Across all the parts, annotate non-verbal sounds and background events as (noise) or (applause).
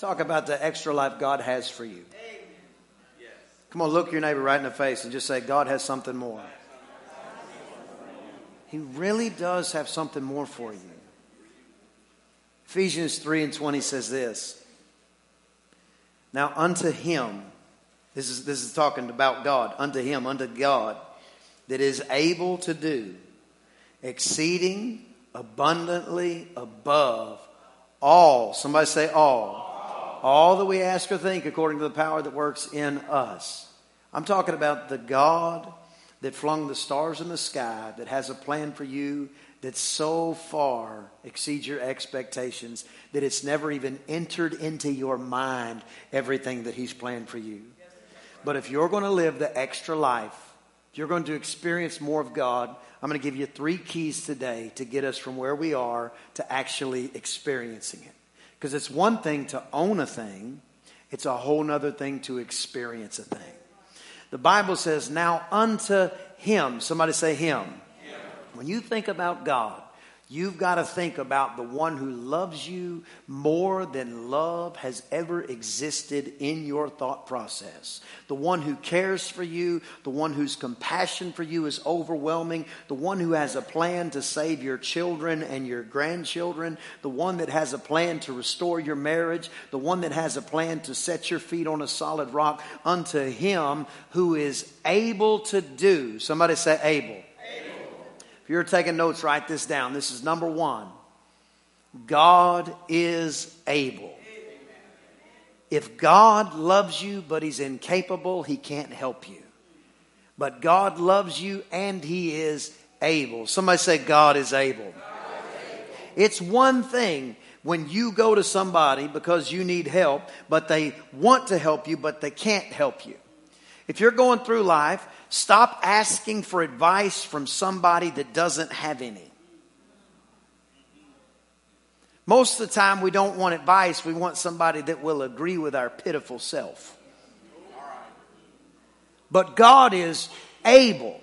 I want to talk about the extra life God has for you. Come on, look your neighbor right in the face and just say, God has something more. He really does have something more for you. Ephesians 3 and 20 says this Now unto him, this is, this is talking about God, unto him, unto God, that is able to do exceeding abundantly above all. Somebody say all. All that we ask or think according to the power that works in us. I'm talking about the God that flung the stars in the sky, that has a plan for you that so far exceeds your expectations that it's never even entered into your mind everything that He's planned for you. But if you're going to live the extra life, if you're going to experience more of God, I'm going to give you three keys today to get us from where we are to actually experiencing it. Because it's one thing to own a thing, it's a whole other thing to experience a thing. The Bible says, Now unto him, somebody say him. When you think about God, You've got to think about the one who loves you more than love has ever existed in your thought process. The one who cares for you, the one whose compassion for you is overwhelming, the one who has a plan to save your children and your grandchildren, the one that has a plan to restore your marriage, the one that has a plan to set your feet on a solid rock unto him who is able to do. Somebody say able if you're taking notes, write this down. This is number one God is able. If God loves you, but He's incapable, He can't help you. But God loves you and He is able. Somebody say, God is able. It's one thing when you go to somebody because you need help, but they want to help you, but they can't help you. If you're going through life Stop asking for advice from somebody that doesn't have any. Most of the time, we don't want advice, we want somebody that will agree with our pitiful self. But God is able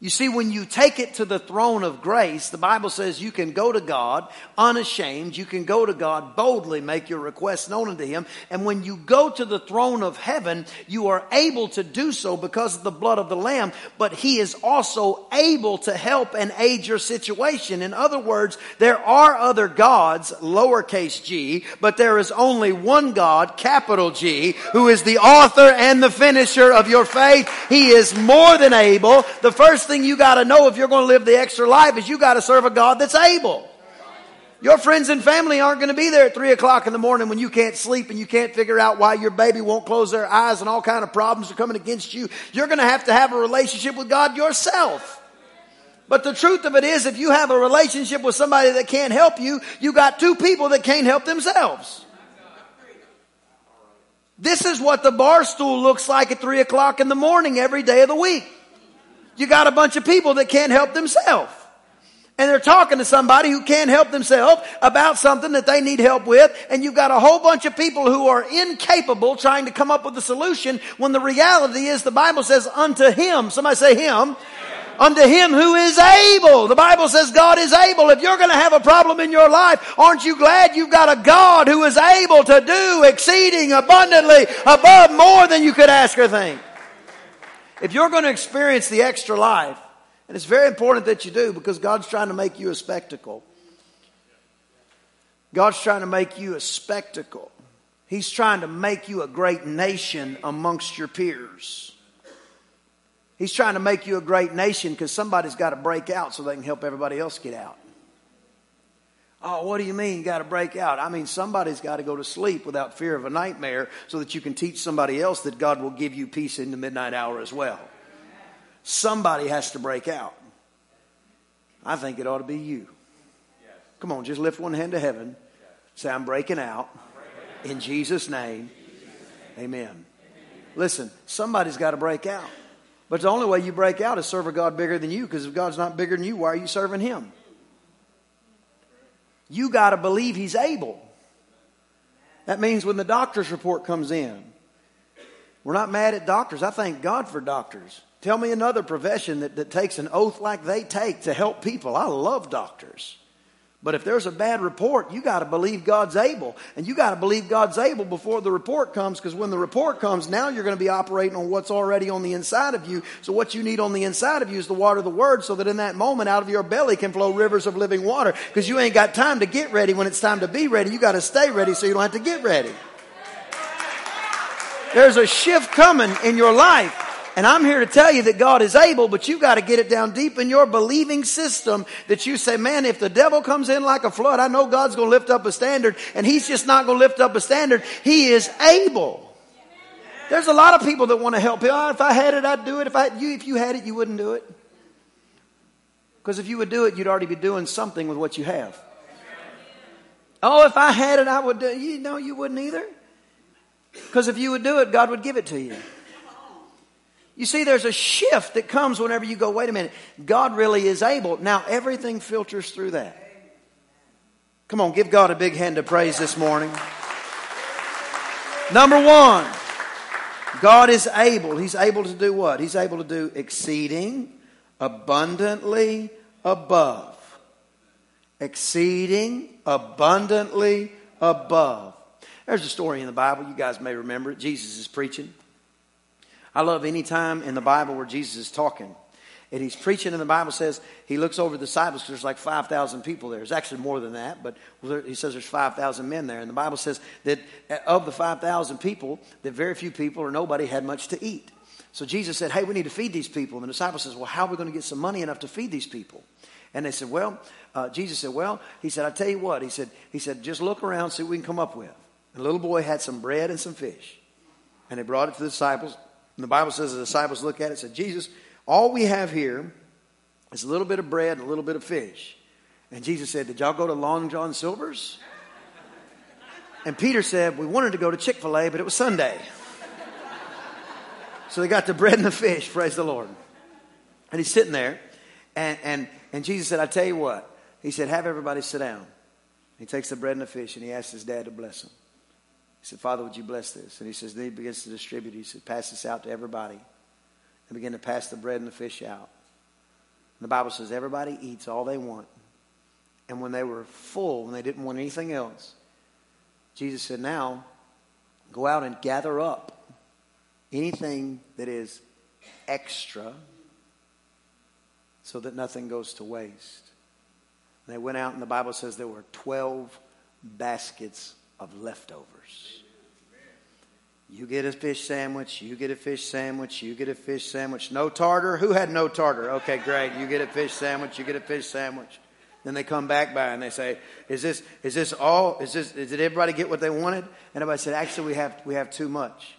you see, when you take it to the throne of grace, the Bible says you can go to God unashamed. You can go to God boldly, make your requests known unto Him. And when you go to the throne of heaven, you are able to do so because of the blood of the Lamb, but He is also able to help and aid your situation. In other words, there are other gods, lowercase g, but there is only one God, capital G, who is the author and the finisher of your faith. He is more than able. The first thing you got to know if you're going to live the extra life is you got to serve a God that's able. Your friends and family aren't going to be there at three o'clock in the morning when you can't sleep and you can't figure out why your baby won't close their eyes and all kind of problems are coming against you. You're going to have to have a relationship with God yourself. But the truth of it is, if you have a relationship with somebody that can't help you, you got two people that can't help themselves. This is what the bar stool looks like at three o'clock in the morning every day of the week you got a bunch of people that can't help themselves. And they're talking to somebody who can't help themselves about something that they need help with. And you've got a whole bunch of people who are incapable trying to come up with a solution when the reality is the Bible says unto him. Somebody say him. Unto him who is able. The Bible says God is able. If you're going to have a problem in your life, aren't you glad you've got a God who is able to do exceeding abundantly above more than you could ask or think? If you're going to experience the extra life, and it's very important that you do because God's trying to make you a spectacle. God's trying to make you a spectacle. He's trying to make you a great nation amongst your peers. He's trying to make you a great nation because somebody's got to break out so they can help everybody else get out. Oh, what do you mean got to break out? I mean, somebody's got to go to sleep without fear of a nightmare so that you can teach somebody else that God will give you peace in the midnight hour as well. Somebody has to break out. I think it ought to be you. Come on, just lift one hand to heaven. Say, I'm breaking out In Jesus' name, amen. Listen, somebody's got to break out. But the only way you break out is serve a God bigger than you because if God's not bigger than you, why are you serving Him? You got to believe He's able. That means when the doctor's report comes in, we're not mad at doctors. I thank God for doctors. Tell me another profession that, that takes an oath like they take to help people. I love doctors. But if there's a bad report, you got to believe God's able. And you got to believe God's able before the report comes because when the report comes, now you're going to be operating on what's already on the inside of you. So what you need on the inside of you is the water of the word so that in that moment out of your belly can flow rivers of living water because you ain't got time to get ready when it's time to be ready. You got to stay ready so you don't have to get ready. There's a shift coming in your life. And I'm here to tell you that God is able, but you've got to get it down deep in your believing system that you say, man, if the devil comes in like a flood, I know God's going to lift up a standard and he's just not going to lift up a standard. He is able. There's a lot of people that want to help you. Oh, if I had it, I'd do it. If I you, if you had it, you wouldn't do it. Because if you would do it, you'd already be doing something with what you have. Oh, if I had it, I would do it. You know, you wouldn't either. Because if you would do it, God would give it to you. You see, there's a shift that comes whenever you go, wait a minute, God really is able. Now, everything filters through that. Come on, give God a big hand of praise this morning. Number one, God is able. He's able to do what? He's able to do exceeding, abundantly above. Exceeding, abundantly above. There's a story in the Bible. You guys may remember it. Jesus is preaching. I love any time in the Bible where Jesus is talking. And he's preaching, and the Bible says he looks over the disciples there's like 5,000 people there. There's actually more than that, but he says there's 5,000 men there. And the Bible says that of the 5,000 people, that very few people or nobody had much to eat. So Jesus said, Hey, we need to feed these people. And the disciple says, Well, how are we going to get some money enough to feed these people? And they said, Well, uh, Jesus said, Well, he said, I tell you what. He said, he said, just look around, see what we can come up with. And the little boy had some bread and some fish. And they brought it to the disciples. And the Bible says the disciples look at it and said, Jesus, all we have here is a little bit of bread and a little bit of fish. And Jesus said, Did y'all go to Long John Silver's? And Peter said, We wanted to go to Chick fil A, but it was Sunday. So they got the bread and the fish, praise the Lord. And he's sitting there, and, and, and Jesus said, I tell you what. He said, Have everybody sit down. He takes the bread and the fish, and he asks his dad to bless him. He said, Father, would you bless this? And he says, then he begins to distribute. He said, pass this out to everybody. And begin to pass the bread and the fish out. And the Bible says everybody eats all they want. And when they were full, when they didn't want anything else, Jesus said, now go out and gather up anything that is extra so that nothing goes to waste. And they went out, and the Bible says there were 12 baskets of leftovers. You get a fish sandwich, you get a fish sandwich, you get a fish sandwich. No tartar? Who had no tartar? Okay, great. You get a fish sandwich, you get a fish sandwich. Then they come back by and they say, Is this is this all is this did everybody get what they wanted? And everybody said, Actually we have we have too much.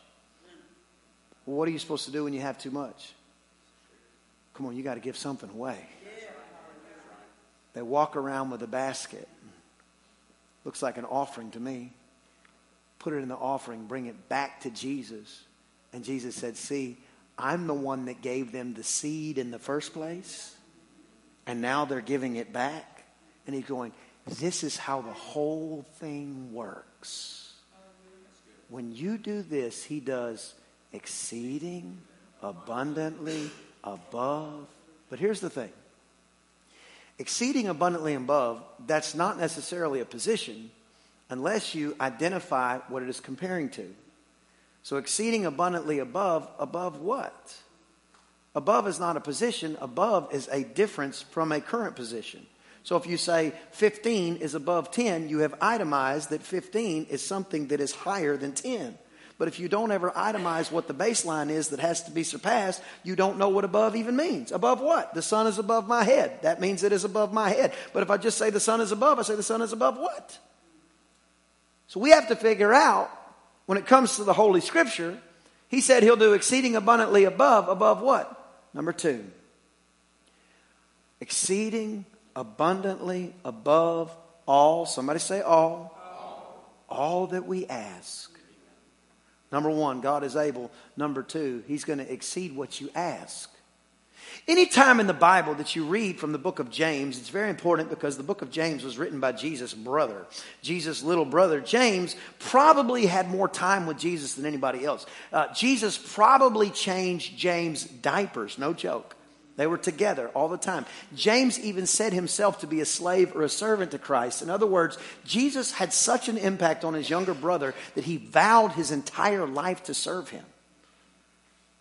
Well, what are you supposed to do when you have too much? Come on, you got to give something away. They walk around with a basket Looks like an offering to me. Put it in the offering, bring it back to Jesus. And Jesus said, See, I'm the one that gave them the seed in the first place, and now they're giving it back. And he's going, This is how the whole thing works. When you do this, he does exceeding, abundantly, above. But here's the thing exceeding abundantly above, that's not necessarily a position unless you identify what it is comparing to. So, exceeding abundantly above, above what? Above is not a position, above is a difference from a current position. So, if you say 15 is above 10, you have itemized that 15 is something that is higher than 10. But if you don't ever itemize what the baseline is that has to be surpassed, you don't know what above even means. Above what? The sun is above my head. That means it is above my head. But if I just say the sun is above, I say the sun is above what? So we have to figure out when it comes to the Holy Scripture, he said he'll do exceeding abundantly above, above what? Number two. Exceeding abundantly above all, somebody say all, all that we ask. Number one, God is able. Number two, He's going to exceed what you ask. Anytime in the Bible that you read from the book of James, it's very important because the book of James was written by Jesus' brother. Jesus' little brother, James, probably had more time with Jesus than anybody else. Uh, Jesus probably changed James' diapers, no joke. They were together all the time. James even said himself to be a slave or a servant to Christ. In other words, Jesus had such an impact on his younger brother that he vowed his entire life to serve him.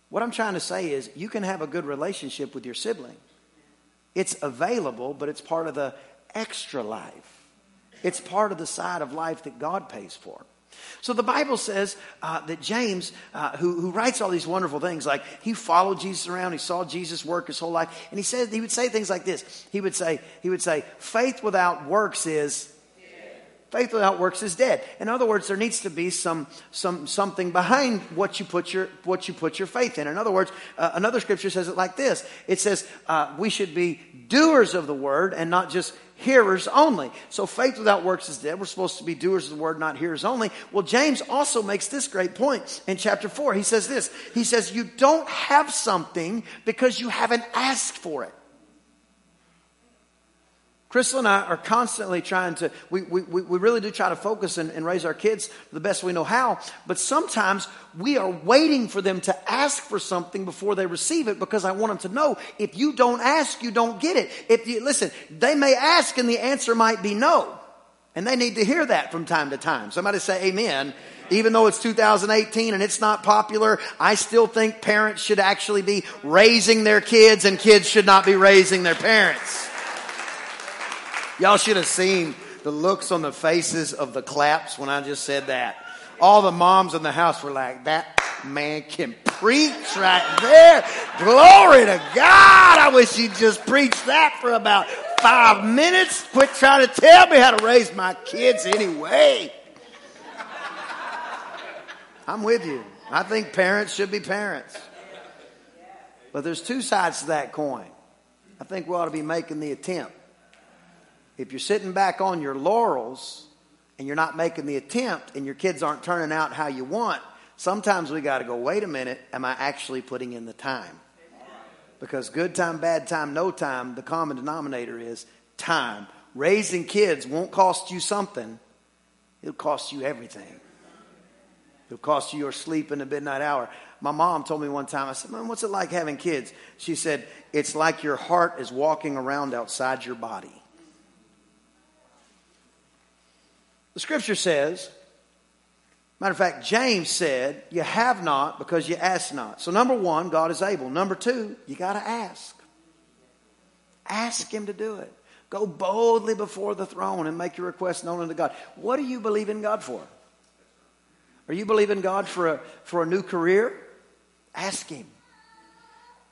What I'm trying to say is you can have a good relationship with your sibling. It's available, but it's part of the extra life. It's part of the side of life that God pays for. So the Bible says uh, that James, uh, who, who writes all these wonderful things, like he followed Jesus around, he saw Jesus work his whole life, and he said he would say things like this. He would say, he would say, faith without works is faith without works is dead. In other words, there needs to be some, some something behind what you put your what you put your faith in. In other words, uh, another scripture says it like this. It says uh, we should be doers of the word and not just hearers only. So faith without works is dead. We're supposed to be doers of the word, not hearers only. Well, James also makes this great point in chapter 4. He says this. He says, You don't have something because you haven't asked for it. Crystal and I are constantly trying to, we, we, we really do try to focus and, and, raise our kids the best we know how, but sometimes we are waiting for them to ask for something before they receive it because I want them to know if you don't ask, you don't get it. If you, listen, they may ask and the answer might be no. And they need to hear that from time to time. Somebody say amen. Even though it's 2018 and it's not popular, I still think parents should actually be raising their kids and kids should not be raising their parents. Y'all should have seen the looks on the faces of the claps when I just said that. All the moms in the house were like, that man can preach right there. Glory to God. I wish he'd just preach that for about five minutes. Quit trying to tell me how to raise my kids anyway. I'm with you. I think parents should be parents. But there's two sides to that coin. I think we ought to be making the attempt if you're sitting back on your laurels and you're not making the attempt and your kids aren't turning out how you want, sometimes we got to go, wait a minute, am I actually putting in the time? Because good time, bad time, no time, the common denominator is time. Raising kids won't cost you something, it'll cost you everything. It'll cost you your sleep in the midnight hour. My mom told me one time, I said, Mom, what's it like having kids? She said, It's like your heart is walking around outside your body. The scripture says, matter of fact, James said, You have not because you ask not. So, number one, God is able. Number two, you got to ask. Ask Him to do it. Go boldly before the throne and make your request known unto God. What do you believe in God for? Are you believing God for a, for a new career? Ask Him.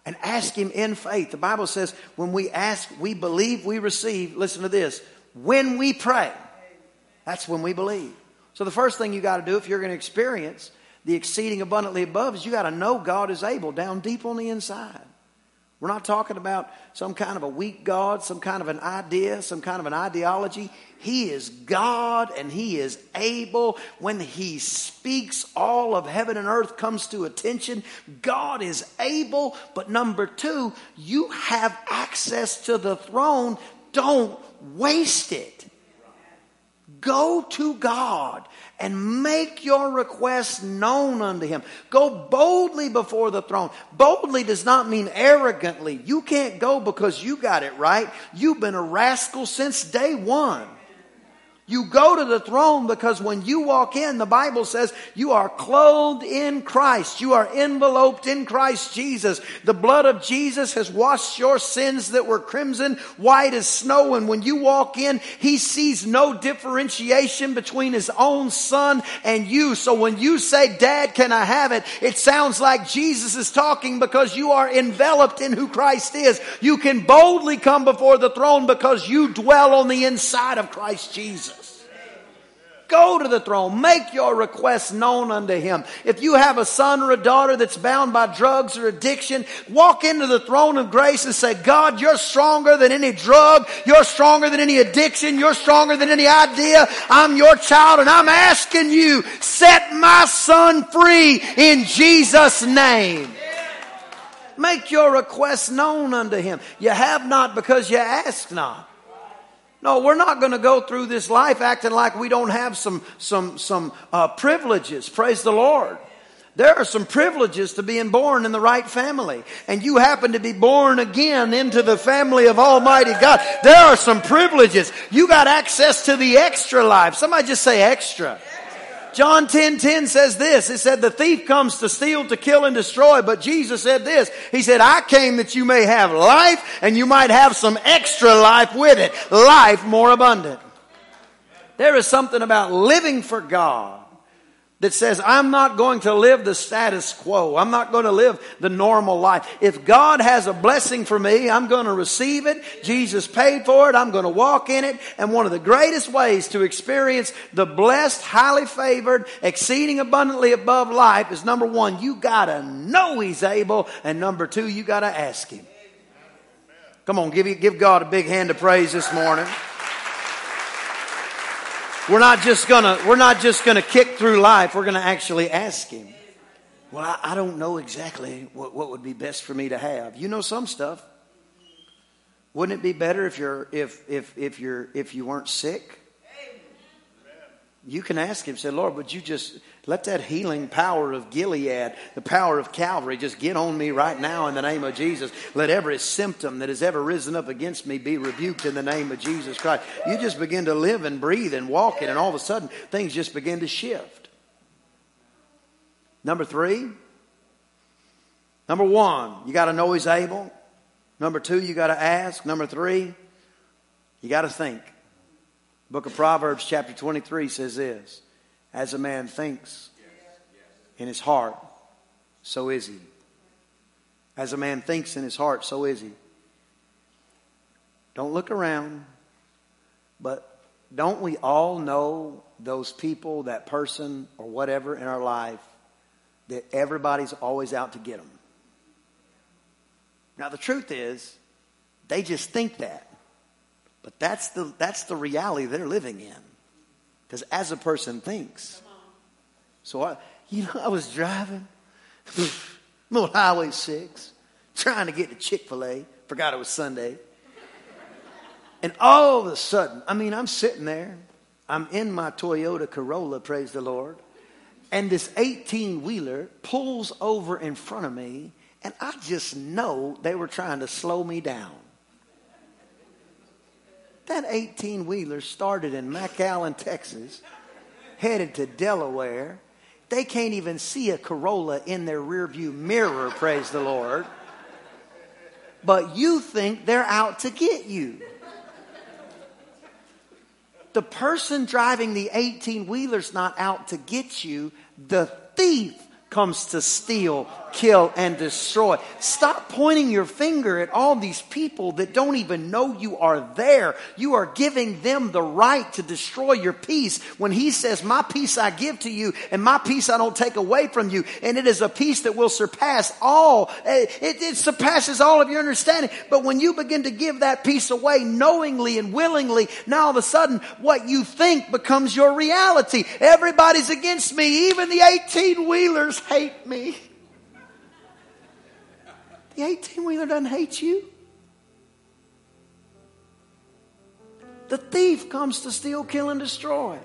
And ask Him in faith. The Bible says when we ask, we believe, we receive. Listen to this. When we pray, that's when we believe. So the first thing you got to do if you're going to experience the exceeding abundantly above is you got to know God is able down deep on the inside. We're not talking about some kind of a weak God, some kind of an idea, some kind of an ideology. He is God and He is able. When He speaks, all of heaven and earth comes to attention. God is able. But number two, you have access to the throne. Don't waste it. Go to God and make your requests known unto Him. Go boldly before the throne. Boldly does not mean arrogantly. You can't go because you got it right. You've been a rascal since day one. You go to the throne because when you walk in, the Bible says you are clothed in Christ. You are enveloped in Christ Jesus. The blood of Jesus has washed your sins that were crimson white as snow. And when you walk in, he sees no differentiation between his own son and you. So when you say, Dad, can I have it? It sounds like Jesus is talking because you are enveloped in who Christ is. You can boldly come before the throne because you dwell on the inside of Christ Jesus. Go to the throne. Make your requests known unto him. If you have a son or a daughter that's bound by drugs or addiction, walk into the throne of grace and say, God, you're stronger than any drug. You're stronger than any addiction. You're stronger than any idea. I'm your child and I'm asking you, set my son free in Jesus' name. Make your requests known unto him. You have not because you ask not. No, we're not going to go through this life acting like we don't have some some some uh, privileges. Praise the Lord. There are some privileges to being born in the right family. And you happen to be born again into the family of Almighty God. There are some privileges. You got access to the extra life. Somebody just say extra. John 10 10 says this. It said, The thief comes to steal, to kill, and destroy. But Jesus said this. He said, I came that you may have life and you might have some extra life with it. Life more abundant. There is something about living for God that says, I'm not going to live the status quo. I'm not going to live the normal life. If God has a blessing for me, I'm going to receive it. Jesus paid for it. I'm going to walk in it. And one of the greatest ways to experience the blessed, highly favored, exceeding abundantly above life is number one, you gotta know He's able. And number two, you gotta ask Him. Come on, give, give God a big hand of praise this morning. We're not just gonna, we're not just gonna kick through life. We're gonna actually ask Him. Well, I, I don't know exactly what, what would be best for me to have. You know some stuff. Wouldn't it be better if you're, if, if, if you're, if you weren't sick? You can ask him, say, Lord, would you just let that healing power of Gilead, the power of Calvary, just get on me right now in the name of Jesus. Let every symptom that has ever risen up against me be rebuked in the name of Jesus Christ. You just begin to live and breathe and walk it, and all of a sudden things just begin to shift. Number three, number one, you got to know He's able. Number two, you got to ask. Number three, you got to think. Book of Proverbs, chapter 23 says this As a man thinks in his heart, so is he. As a man thinks in his heart, so is he. Don't look around, but don't we all know those people, that person, or whatever in our life that everybody's always out to get them? Now, the truth is, they just think that. But that's the, that's the reality they're living in. Because as a person thinks. So, I, you know, I was driving, (laughs) I'm on Highway 6, trying to get to Chick fil A. Forgot it was Sunday. And all of a sudden, I mean, I'm sitting there. I'm in my Toyota Corolla, praise the Lord. And this 18 wheeler pulls over in front of me. And I just know they were trying to slow me down. That 18 wheeler started in McAllen, Texas, headed to Delaware. They can't even see a Corolla in their rearview mirror, praise the Lord. But you think they're out to get you. The person driving the 18 wheeler's not out to get you, the thief comes to steal, kill, and destroy. Stop pointing your finger at all these people that don't even know you are there. You are giving them the right to destroy your peace when He says, My peace I give to you, and my peace I don't take away from you. And it is a peace that will surpass all, it, it surpasses all of your understanding. But when you begin to give that peace away knowingly and willingly, now all of a sudden what you think becomes your reality. Everybody's against me, even the 18 wheelers hate me. (laughs) The 18 wheeler doesn't hate you. The thief comes to steal, kill, and destroy.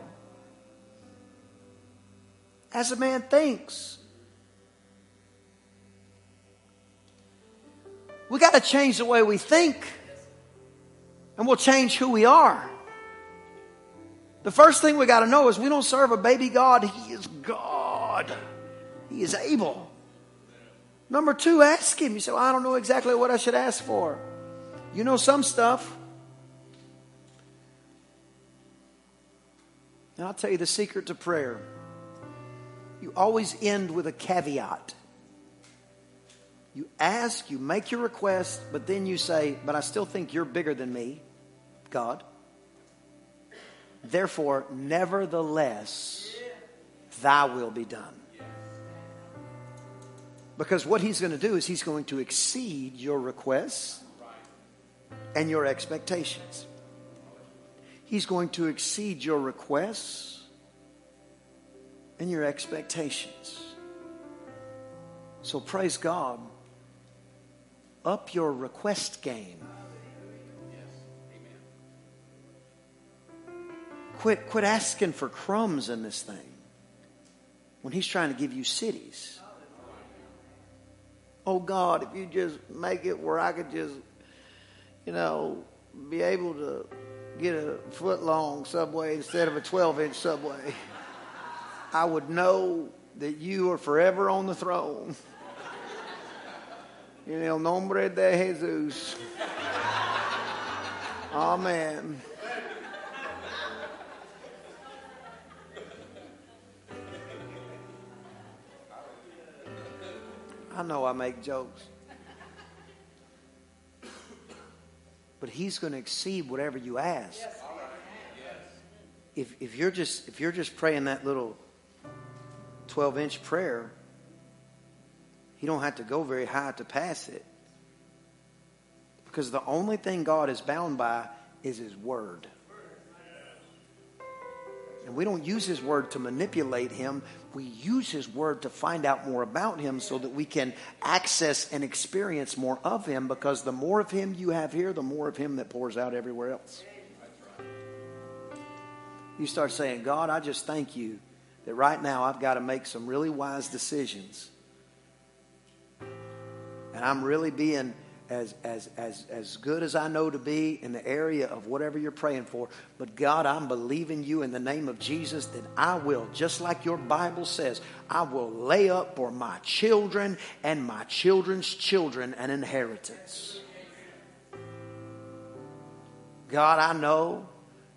As a man thinks. We got to change the way we think, and we'll change who we are. The first thing we got to know is we don't serve a baby God, He is God. He is able. Number two, ask Him. You say, well, I don't know exactly what I should ask for. You know some stuff. And I'll tell you the secret to prayer. You always end with a caveat. You ask, you make your request, but then you say, But I still think you're bigger than me, God. Therefore, nevertheless, thy will be done. Because what he's going to do is he's going to exceed your requests and your expectations. He's going to exceed your requests and your expectations. So praise God. Up your request game. Quit, quit asking for crumbs in this thing when He's trying to give you cities. Oh God, if you just make it where I could just, you know, be able to get a foot long subway instead of a 12 inch subway, (laughs) I would know that you are forever on the throne. (laughs) En el nombre de Jesús. Amen. I know I make jokes. But he's going to exceed whatever you ask. If, if you're just if you're just praying that little 12 inch prayer, you don't have to go very high to pass it. Because the only thing God is bound by is His Word. And we don't use His Word to manipulate Him. We use His Word to find out more about Him so that we can access and experience more of Him because the more of Him you have here, the more of Him that pours out everywhere else. You start saying, God, I just thank you that right now I've got to make some really wise decisions. And I'm really being as, as, as, as good as I know to be in the area of whatever you're praying for. But God, I'm believing you in the name of Jesus that I will, just like your Bible says, I will lay up for my children and my children's children an inheritance. God, I know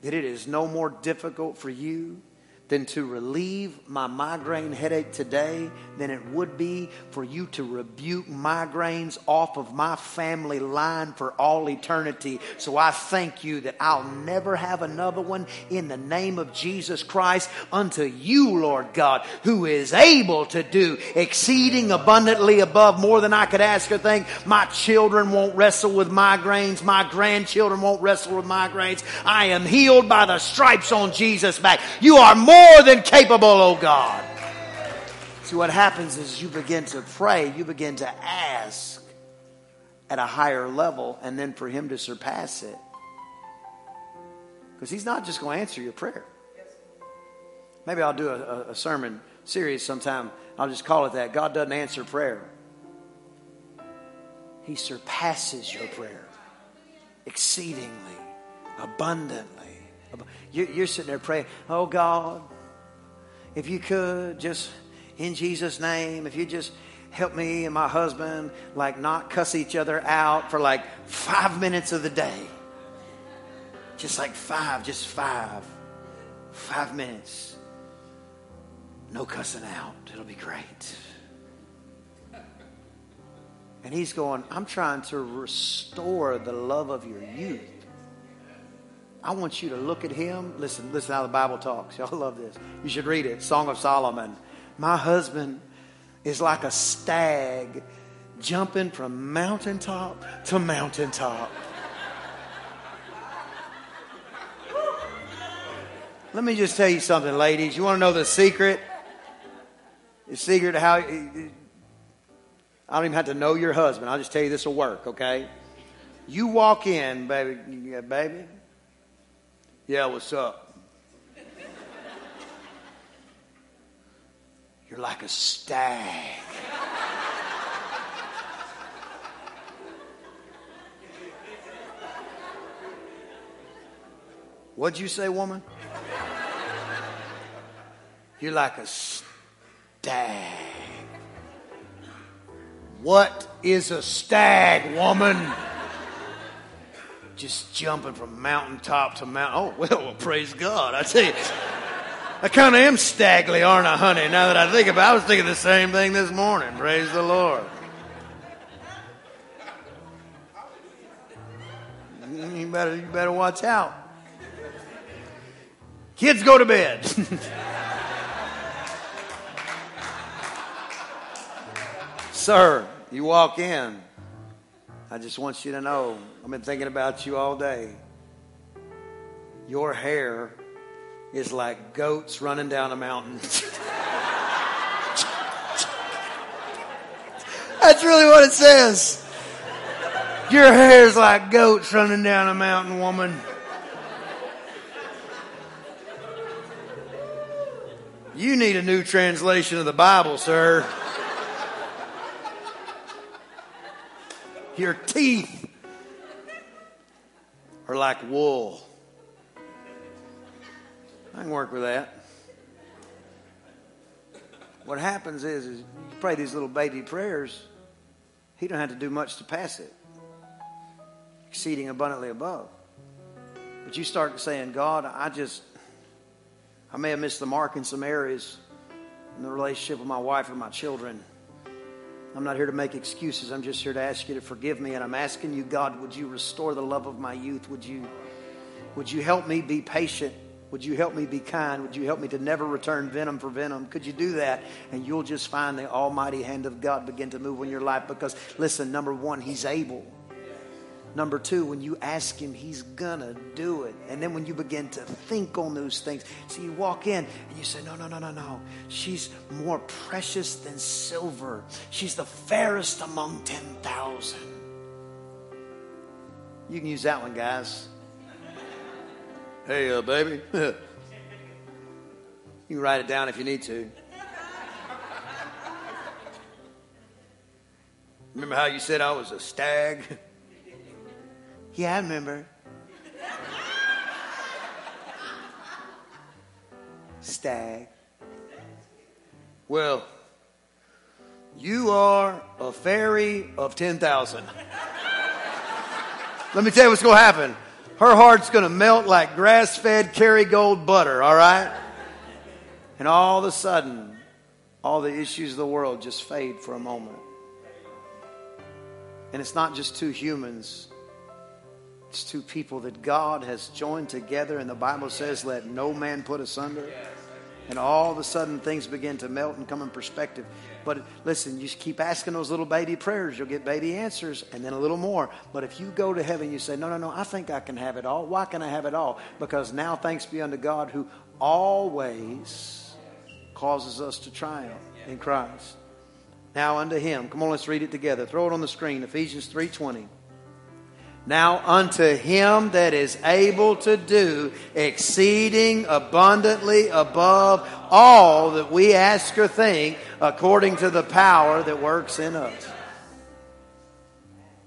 that it is no more difficult for you than to relieve my migraine headache today than it would be for you to rebuke migraines off of my family line for all eternity. So I thank you that I'll never have another one in the name of Jesus Christ unto you, Lord God, who is able to do exceeding abundantly above more than I could ask or think. My children won't wrestle with migraines. My grandchildren won't wrestle with migraines. I am healed by the stripes on Jesus' back. You are more more than capable, oh God. See, what happens is you begin to pray, you begin to ask at a higher level, and then for Him to surpass it. Because He's not just going to answer your prayer. Maybe I'll do a, a, sermon series sometime. I'll just call it that. God doesn't answer prayer, He surpasses your prayer exceedingly, abundantly. You're sitting there praying, Oh God, if you could just in Jesus' name, if you just help me and my husband like not cuss each other out for like five minutes of the day. Just like five, just five. Five minutes. No cussing out. It'll be great. And he's going, I'm trying to restore the love of your youth. I want you to look at him. Listen, listen how the Bible talks. (laughs) Y'all love this. You should read it. Song of Solomon. My husband is like a stag jumping from mountaintop to mountaintop. Let me just tell you something, ladies. You want to know the secret? The secret to how. I don't even have to know your husband. I'll just tell you this will work, okay? You walk in, baby. Yeah, baby. Yeah, what's up? You're like a stag. What'd you say, woman? You're like a stag. What is a stag, woman? Just jumping from mountaintop to mountain. Oh, well, well, praise God. I tell you, I kind of am staggly, aren't I, honey? Now that I think about it, I was thinking the same thing this morning. Praise the Lord. You better, you better watch out. Kids go to bed. (laughs) Sir, you walk in. I just want you to know, I've been thinking about you all day. Your hair is like goats running down a mountain. (laughs) That's really what it says. Your hair is like goats running down a mountain, woman. You need a new translation of the Bible, sir. Your teeth are like wool. I can work with that. What happens is, is you pray these little baby prayers, he don't have to do much to pass it. Exceeding abundantly above. But you start saying, God, I just, I may have missed the mark in some areas in the relationship with my wife or my children. I'm not here to make excuses. I'm just here to ask you to forgive me. And I'm asking you, God, would you restore the love of my youth? Would you, would you help me be patient? Would you help me be kind? Would you help me to never return venom for venom? Could you do that? And you'll just find the almighty hand of God begin to move in your life because, listen, number one, He's able. Number two, when you ask Him, He's gonna do it. And then when you begin to think on those things, so you walk in and you say, No, no, no, no, no. She's more precious than silver, she's the fairest among 10,000. You can use that one, guys. Hey, uh, baby. (laughs) you can write it down if you need to. Remember how you said I was a stag? (laughs) yeah, I remember. stag. Well, you are a fairy of 10,000. Let me tell you what's going to happen her heart's going to melt like grass fed Kerrygold butter, all right? And all of a sudden, all the issues of the world just fade for a moment. And it's not just two humans, it's two people that God has joined together. And the Bible says, let no man put asunder. And all of a sudden, things begin to melt and come in perspective. But listen, you keep asking those little baby prayers, you'll get baby answers and then a little more. But if you go to heaven, you say, No, no, no, I think I can have it all. Why can I have it all? Because now, thanks be unto God who always causes us to triumph in Christ. Now unto him. Come on, let's read it together. Throw it on the screen. Ephesians 3:20. Now unto him that is able to do exceeding abundantly above all that we ask or think according to the power that works in us.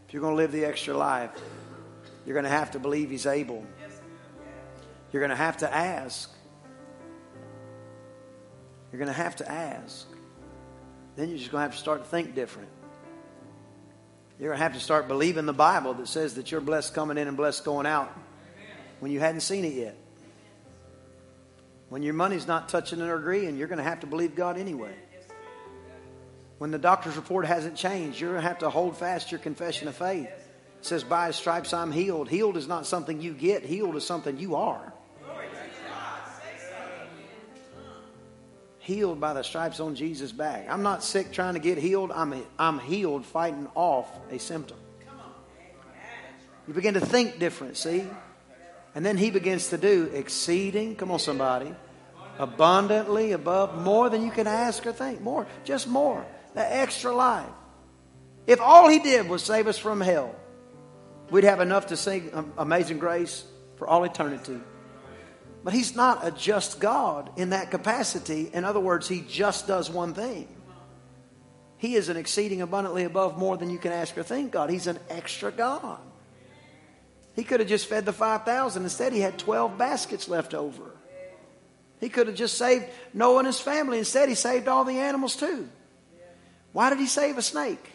If you're going to live the extra life, you're going to have to believe he's able. You're going to have to ask. You're going to have to ask. Then you're just going to have to start to think different. You're going to have to start believing the Bible that says that you're blessed coming in and blessed going out when you hadn't seen it yet. When your money's not touching or agreeing, you're going to have to believe God anyway. When the doctor's report hasn't changed, you're going to have to hold fast your confession of faith. It says, By his stripes I'm healed. Healed is not something you get, healed is something you are. Healed by the stripes on Jesus' back. I'm not sick trying to get healed. I'm, I'm healed fighting off a symptom. You begin to think different, see? And then he begins to do exceeding, come on, somebody, abundantly above, more than you can ask or think. More, just more. The extra life. If all he did was save us from hell, we'd have enough to sing Amazing Grace for all eternity. But he's not a just God in that capacity. In other words, he just does one thing. He is an exceeding abundantly above more than you can ask or think God. He's an extra God. He could have just fed the 5,000. Instead, he had 12 baskets left over. He could have just saved Noah and his family. Instead, he saved all the animals too. Why did he save a snake?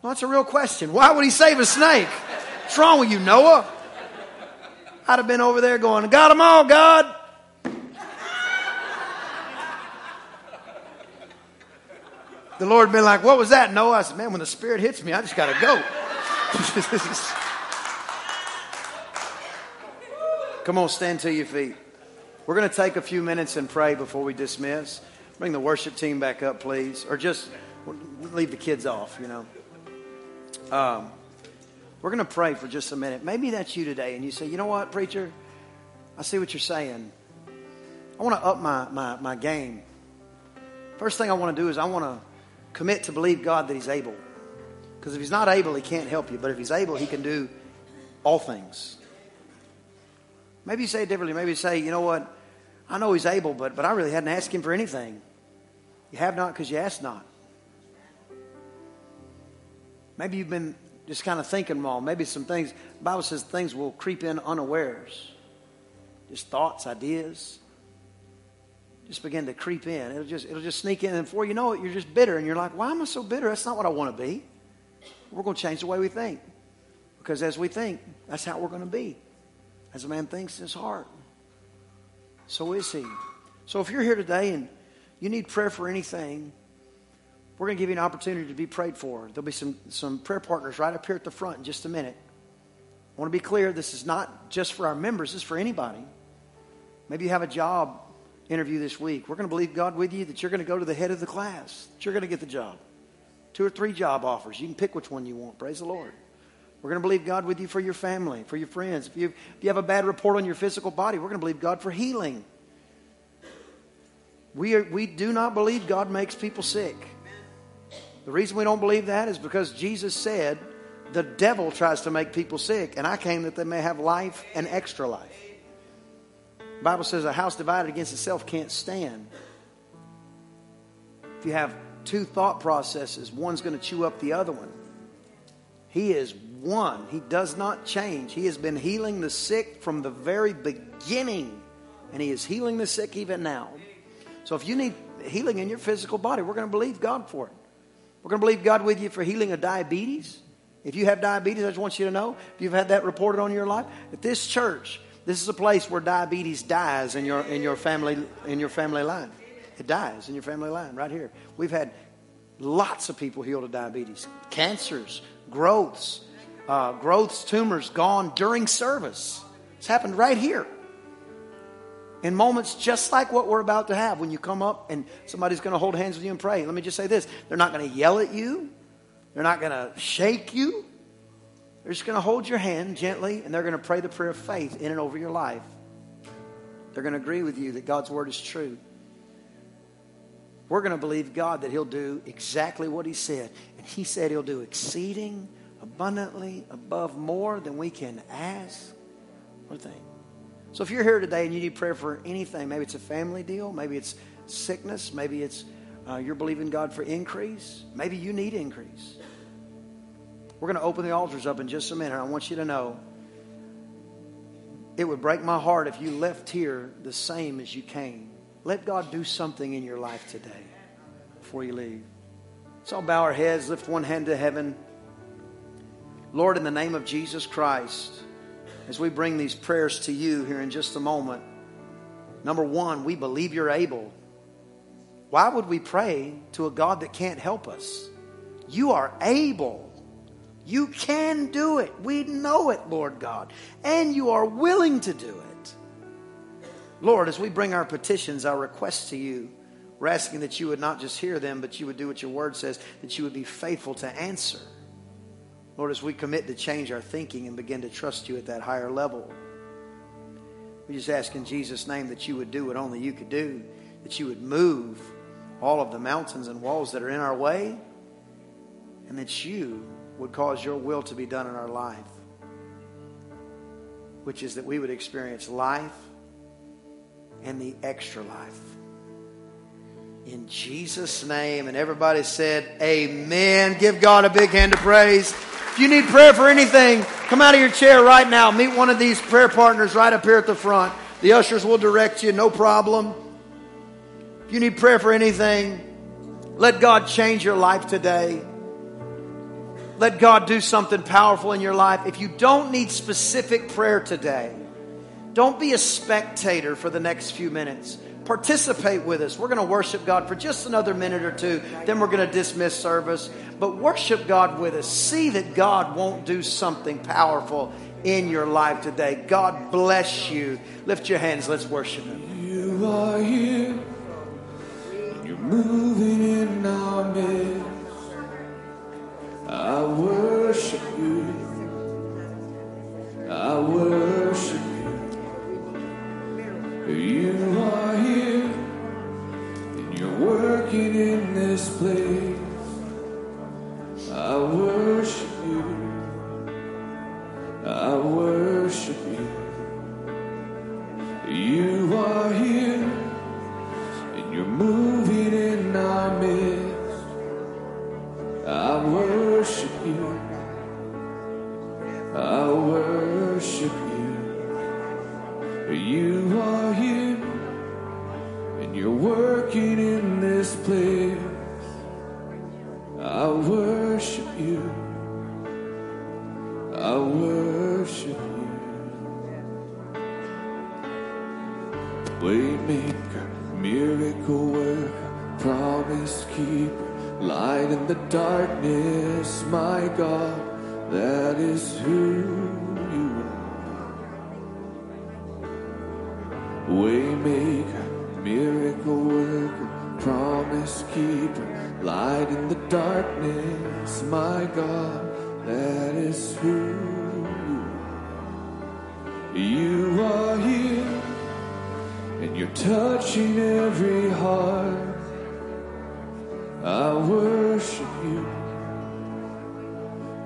Well, that's a real question. Why would he save a snake? What's wrong with you, Noah? I'd have been over there going, Got them all, God. The Lord been like, What was that, Noah? I said, Man, when the Spirit hits me, I just got to go. (laughs) Come on, stand to your feet. We're going to take a few minutes and pray before we dismiss. Bring the worship team back up, please. Or just leave the kids off, you know. Um, we're going to pray for just a minute. Maybe that's you today, and you say, you know what, preacher? I see what you're saying. I want to up my, my, my game. First thing I want to do is I want to commit to believe God that He's able. Because if He's not able, He can't help you. But if He's able, He can do all things. Maybe you say it differently. Maybe you say, you know what? I know He's able, but, but I really hadn't asked Him for anything. You have not because you asked not. Maybe you've been just kind of thinking wrong. Maybe some things, Bible says things will creep in unawares. Just thoughts, ideas. Just begin to creep in. It'll just, it'll just sneak in. And before you know it, you're just bitter. And you're like, why am I so bitter? That's not what I want to be. We're going to change the way we think. Because as we think, that's how we're going to be. As a man thinks in his heart, so is he. So if you're here today and you need prayer for anything, we're going to give you an opportunity to be prayed for. There'll be some, some prayer partners right up here at the front in just a minute. I want to be clear this is not just for our members, this is for anybody. Maybe you have a job interview this week. We're going to believe God with you that you're going to go to the head of the class, that you're going to get the job. Two or three job offers. You can pick which one you want. Praise the Lord. We're going to believe God with you for your family, for your friends. If you, if you have a bad report on your physical body, we're going to believe God for healing. We, are, we do not believe God makes people sick. The reason we don't believe that is because Jesus said the devil tries to make people sick, and I came that they may have life and extra life. The Bible says a house divided against itself can't stand. If you have two thought processes, one's going to chew up the other one. He is one. He does not change. He has been healing the sick from the very beginning, and He is healing the sick even now. So if you need healing in your physical body, we're going to believe God for it. We're going to believe God with you for healing of diabetes. If you have diabetes, I just want you to know, if you've had that reported on your life, at this church, this is a place where diabetes dies in your, in your, family, in your family line. It dies in your family line right here. We've had lots of people healed of diabetes, cancers, growths, uh, growths, tumors gone during service. It's happened right here in moments just like what we're about to have when you come up and somebody's going to hold hands with you and pray. Let me just say this they're not going to yell at you, they're not going to shake you. They're just going to hold your hand gently and they're going to pray the prayer of faith in and over your life. They're going to agree with you that God's word is true. We're going to believe God that He'll do exactly what He said. And He said He'll do exceeding abundantly above more than we can ask or think. So if you're here today and you need prayer for anything, maybe it's a family deal, maybe it's sickness, maybe it's uh, you're believing God for increase, maybe you need increase. We're going to open the altars up in just a minute. I want you to know it would break my heart if you left here the same as you came. Let God do something in your life today before you leave. So bow our heads, lift one hand to heaven. Lord, in the name of Jesus Christ, as we bring these prayers to you here in just a moment, number one, we believe you're able. Why would we pray to a God that can't help us? You are able. You can do it. We know it, Lord God. And you are willing to do it. Lord, as we bring our petitions, our requests to you, we're asking that you would not just hear them, but you would do what your word says, that you would be faithful to answer. Lord, as we commit to change our thinking and begin to trust you at that higher level, we just ask in Jesus' name that you would do what only you could do, that you would move all of the mountains and walls that are in our way, and that you would cause your will to be done in our life, which is that we would experience life and the extra life. In Jesus' name. And everybody said, Amen. Give God a big hand of praise. If you need prayer for anything, come out of your chair right now. Meet one of these prayer partners right up here at the front. The ushers will direct you, no problem. If you need prayer for anything, let God change your life today. Let God do something powerful in your life. If you don't need specific prayer today, don't be a spectator for the next few minutes participate with us. We're going to worship God for just another minute or two, then we're going to dismiss service. But worship God with us. See that God won't do something powerful in your life today. God bless you. Lift your hands. Let's worship Him. You are here. You're moving in our midst. I worship you. I worship you. You are working in this place.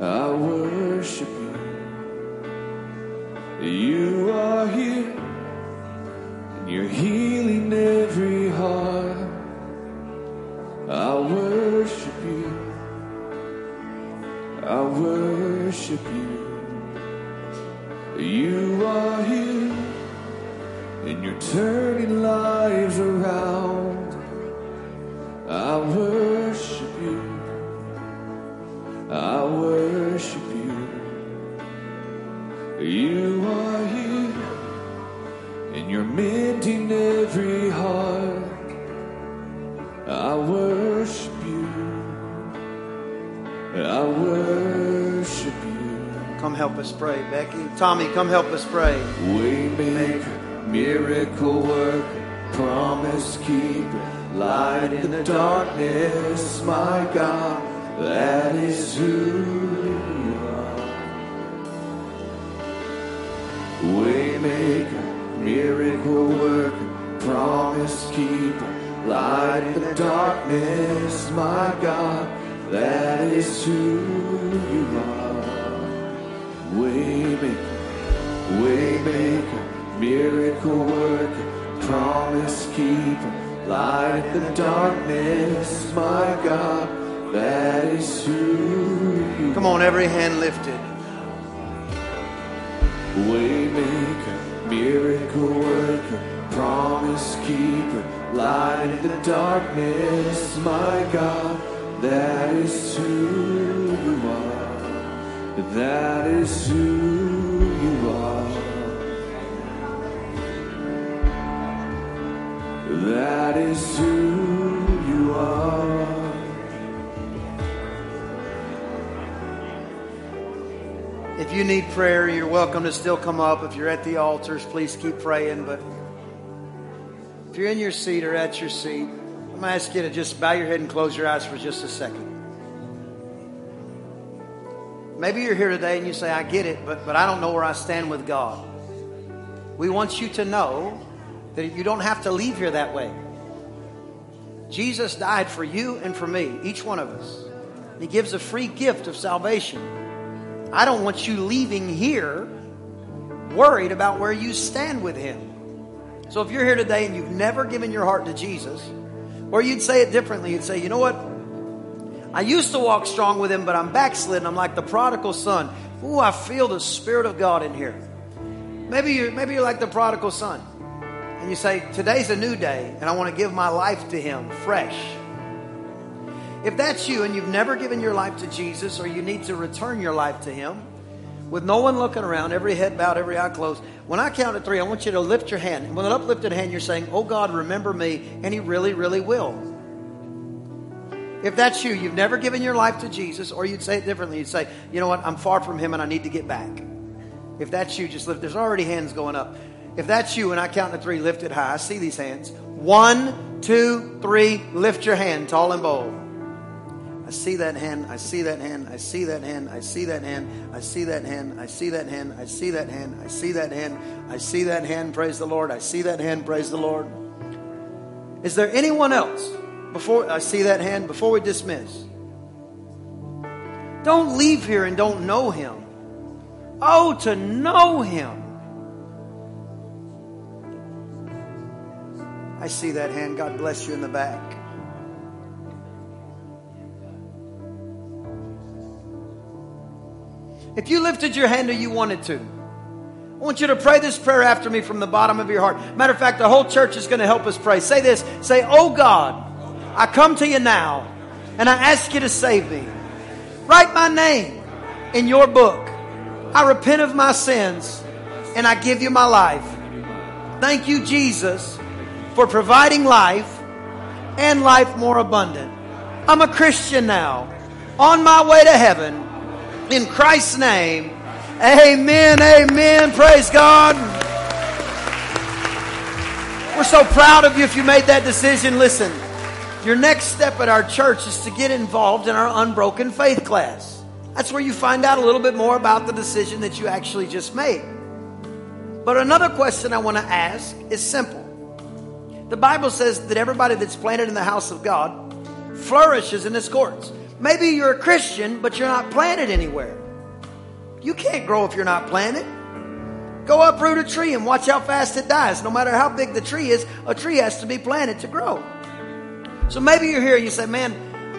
I worship you. You are here, and you're healing every heart. I worship you. I worship you. You are here and you're turning lives pray, Becky. Tommy, come help us pray. Waymaker, miracle worker, promise keeper, light in the darkness, my God, that is who you are. Waymaker, miracle worker, promise keeper, light in the darkness, my God, that is who light in the darkness, my God, that is who you Come on, every hand lifted. Waymaker, miracle worker, promise keeper, light in the darkness, my God, that is who you are. That is who you are. That is who you are. If you need prayer, you're welcome to still come up. If you're at the altars, please keep praying. But if you're in your seat or at your seat, I'm going to ask you to just bow your head and close your eyes for just a second. Maybe you're here today and you say, I get it, but, but I don't know where I stand with God. We want you to know that you don't have to leave here that way. Jesus died for you and for me, each one of us. He gives a free gift of salvation. I don't want you leaving here worried about where you stand with Him. So if you're here today and you've never given your heart to Jesus, or you'd say it differently, you'd say, you know what? I used to walk strong with Him, but I'm backslidden. I'm like the prodigal son. Ooh, I feel the Spirit of God in here. Maybe you're, maybe you're like the prodigal son. And you say, today's a new day, and I want to give my life to Him fresh. If that's you and you've never given your life to Jesus or you need to return your life to Him, with no one looking around, every head bowed, every eye closed, when I count to three, I want you to lift your hand. And with an uplifted hand, you're saying, Oh God, remember me, and He really, really will. If that's you, you've never given your life to Jesus, or you'd say it differently, you'd say, You know what, I'm far from Him and I need to get back. If that's you, just lift. There's already hands going up. If that's you, and I count to three, lift it high. I see these hands. One, two, three. Lift your hand, tall and bold. I see that hand. I see that hand. I see that hand. I see that hand. I see that hand. I see that hand. I see that hand. I see that hand. I see that hand. Praise the Lord. I see that hand. Praise the Lord. Is there anyone else before I see that hand before we dismiss? Don't leave here and don't know him. Oh, to know him. I see that hand. God bless you in the back. If you lifted your hand or you wanted to, I want you to pray this prayer after me from the bottom of your heart. Matter of fact, the whole church is going to help us pray. Say this. Say, Oh God, I come to you now and I ask you to save me. Write my name in your book. I repent of my sins and I give you my life. Thank you, Jesus, for providing life and life more abundant. I'm a Christian now, on my way to heaven. In Christ's name, amen, amen. Praise God. We're so proud of you if you made that decision. Listen, your next step at our church is to get involved in our unbroken faith class. That's where you find out a little bit more about the decision that you actually just made. But another question I want to ask is simple. The Bible says that everybody that's planted in the house of God flourishes in its courts. Maybe you're a Christian, but you're not planted anywhere. You can't grow if you're not planted. Go uproot a tree and watch how fast it dies. No matter how big the tree is, a tree has to be planted to grow. So maybe you're here and you say, man,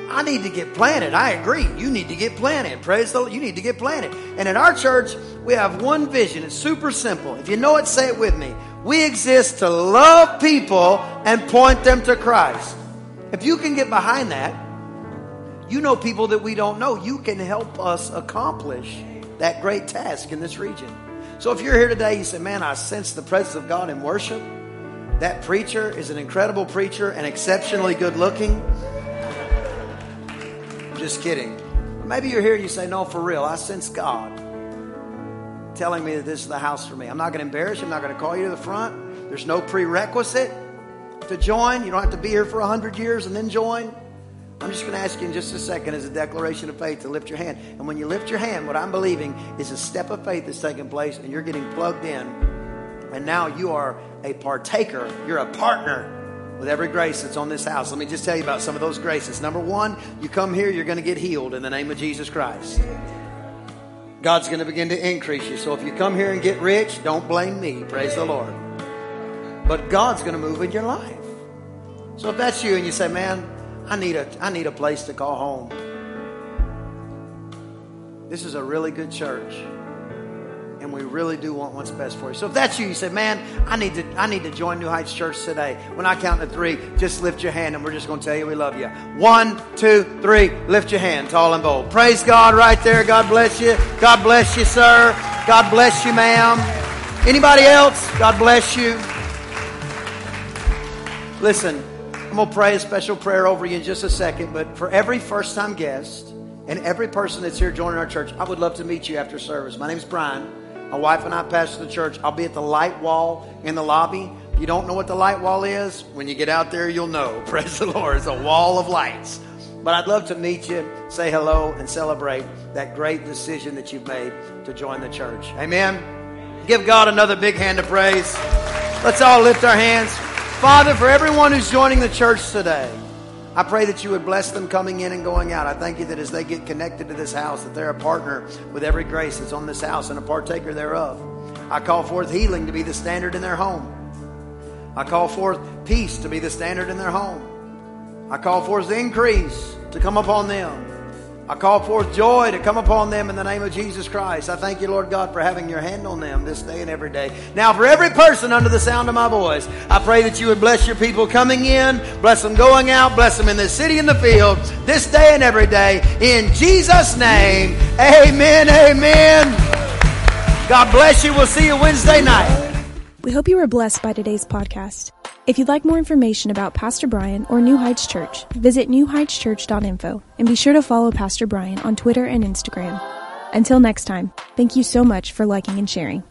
I need to get planted. I agree. You need to get planted. Praise the Lord. You need to get planted. And in our church, we have one vision. It's super simple. If you know it, say it with me. We exist to love people and point them to Christ. If you can get behind that, you know people that we don't know. You can help us accomplish that great task in this region. So if you're here today, you say, Man, I sense the presence of God in worship. That preacher is an incredible preacher and exceptionally good looking. Just kidding. Maybe you're here you say, No, for real, I sense God telling me that this is the house for me. I'm not going to embarrass you. I'm not going to call you to the front. There's no prerequisite to join. You don't have to be here for 100 years and then join. I'm just going to ask you in just a second as a declaration of faith to lift your hand. And when you lift your hand, what I'm believing is a step of faith that's taking place and you're getting plugged in. And now you are a partaker, you're a partner with every grace that's on this house. Let me just tell you about some of those graces. Number one, you come here, you're going to get healed in the name of Jesus Christ. God's going to begin to increase you. So if you come here and get rich, don't blame me. Praise the Lord. But God's going to move in your life. So if that's you and you say, man, I need a, I need a place to call home. This is a really good church. And we really do want what's best for you. So if that's you, you say, man, I need to, I need to join New Heights Church today. When I count to three, just lift your hand and we're just going to tell you we love you. One, two, three. Lift your hand, tall and bold. Praise God right there. God bless you. God bless you, sir. God bless you, ma'am. Anybody else? God bless you. Listen, I'm going to pray a special prayer over you in just a second, but for every first time guest and every person that's here joining our church, I would love to meet you after service. My name is Brian. My wife and I pastor the church. I'll be at the light wall in the lobby. If you don't know what the light wall is, when you get out there, you'll know. (laughs) Praise the Lord. It's a wall of lights. But I'd love to meet you, say hello, and celebrate that great decision that you've made to join the church. Amen. Give God another big hand of praise. Let's all lift our hands. Father, for everyone who's joining the church today, I pray that you would bless them coming in and going out. I thank you that as they get connected to this house, that they're a partner with every grace that's on this house and a partaker thereof. I call forth healing to be the standard in their home. I call forth peace to be the standard in their home. I call forth the increase to come upon them. I call forth joy to come upon them in the name of Jesus Christ. I thank you, Lord God, for having your hand on them this day and every day. Now, for every person under the sound of my voice, I pray that you would bless your people coming in, bless them going out, bless them in the city and the field, this day and every day. In Jesus' name, amen, amen. God bless you. We'll see you Wednesday night. We hope you were blessed by today's podcast. If you'd like more information about Pastor Brian or New Heights Church, visit newheightschurch.info and be sure to follow Pastor Brian on Twitter and Instagram. Until next time, thank you so much for liking and sharing.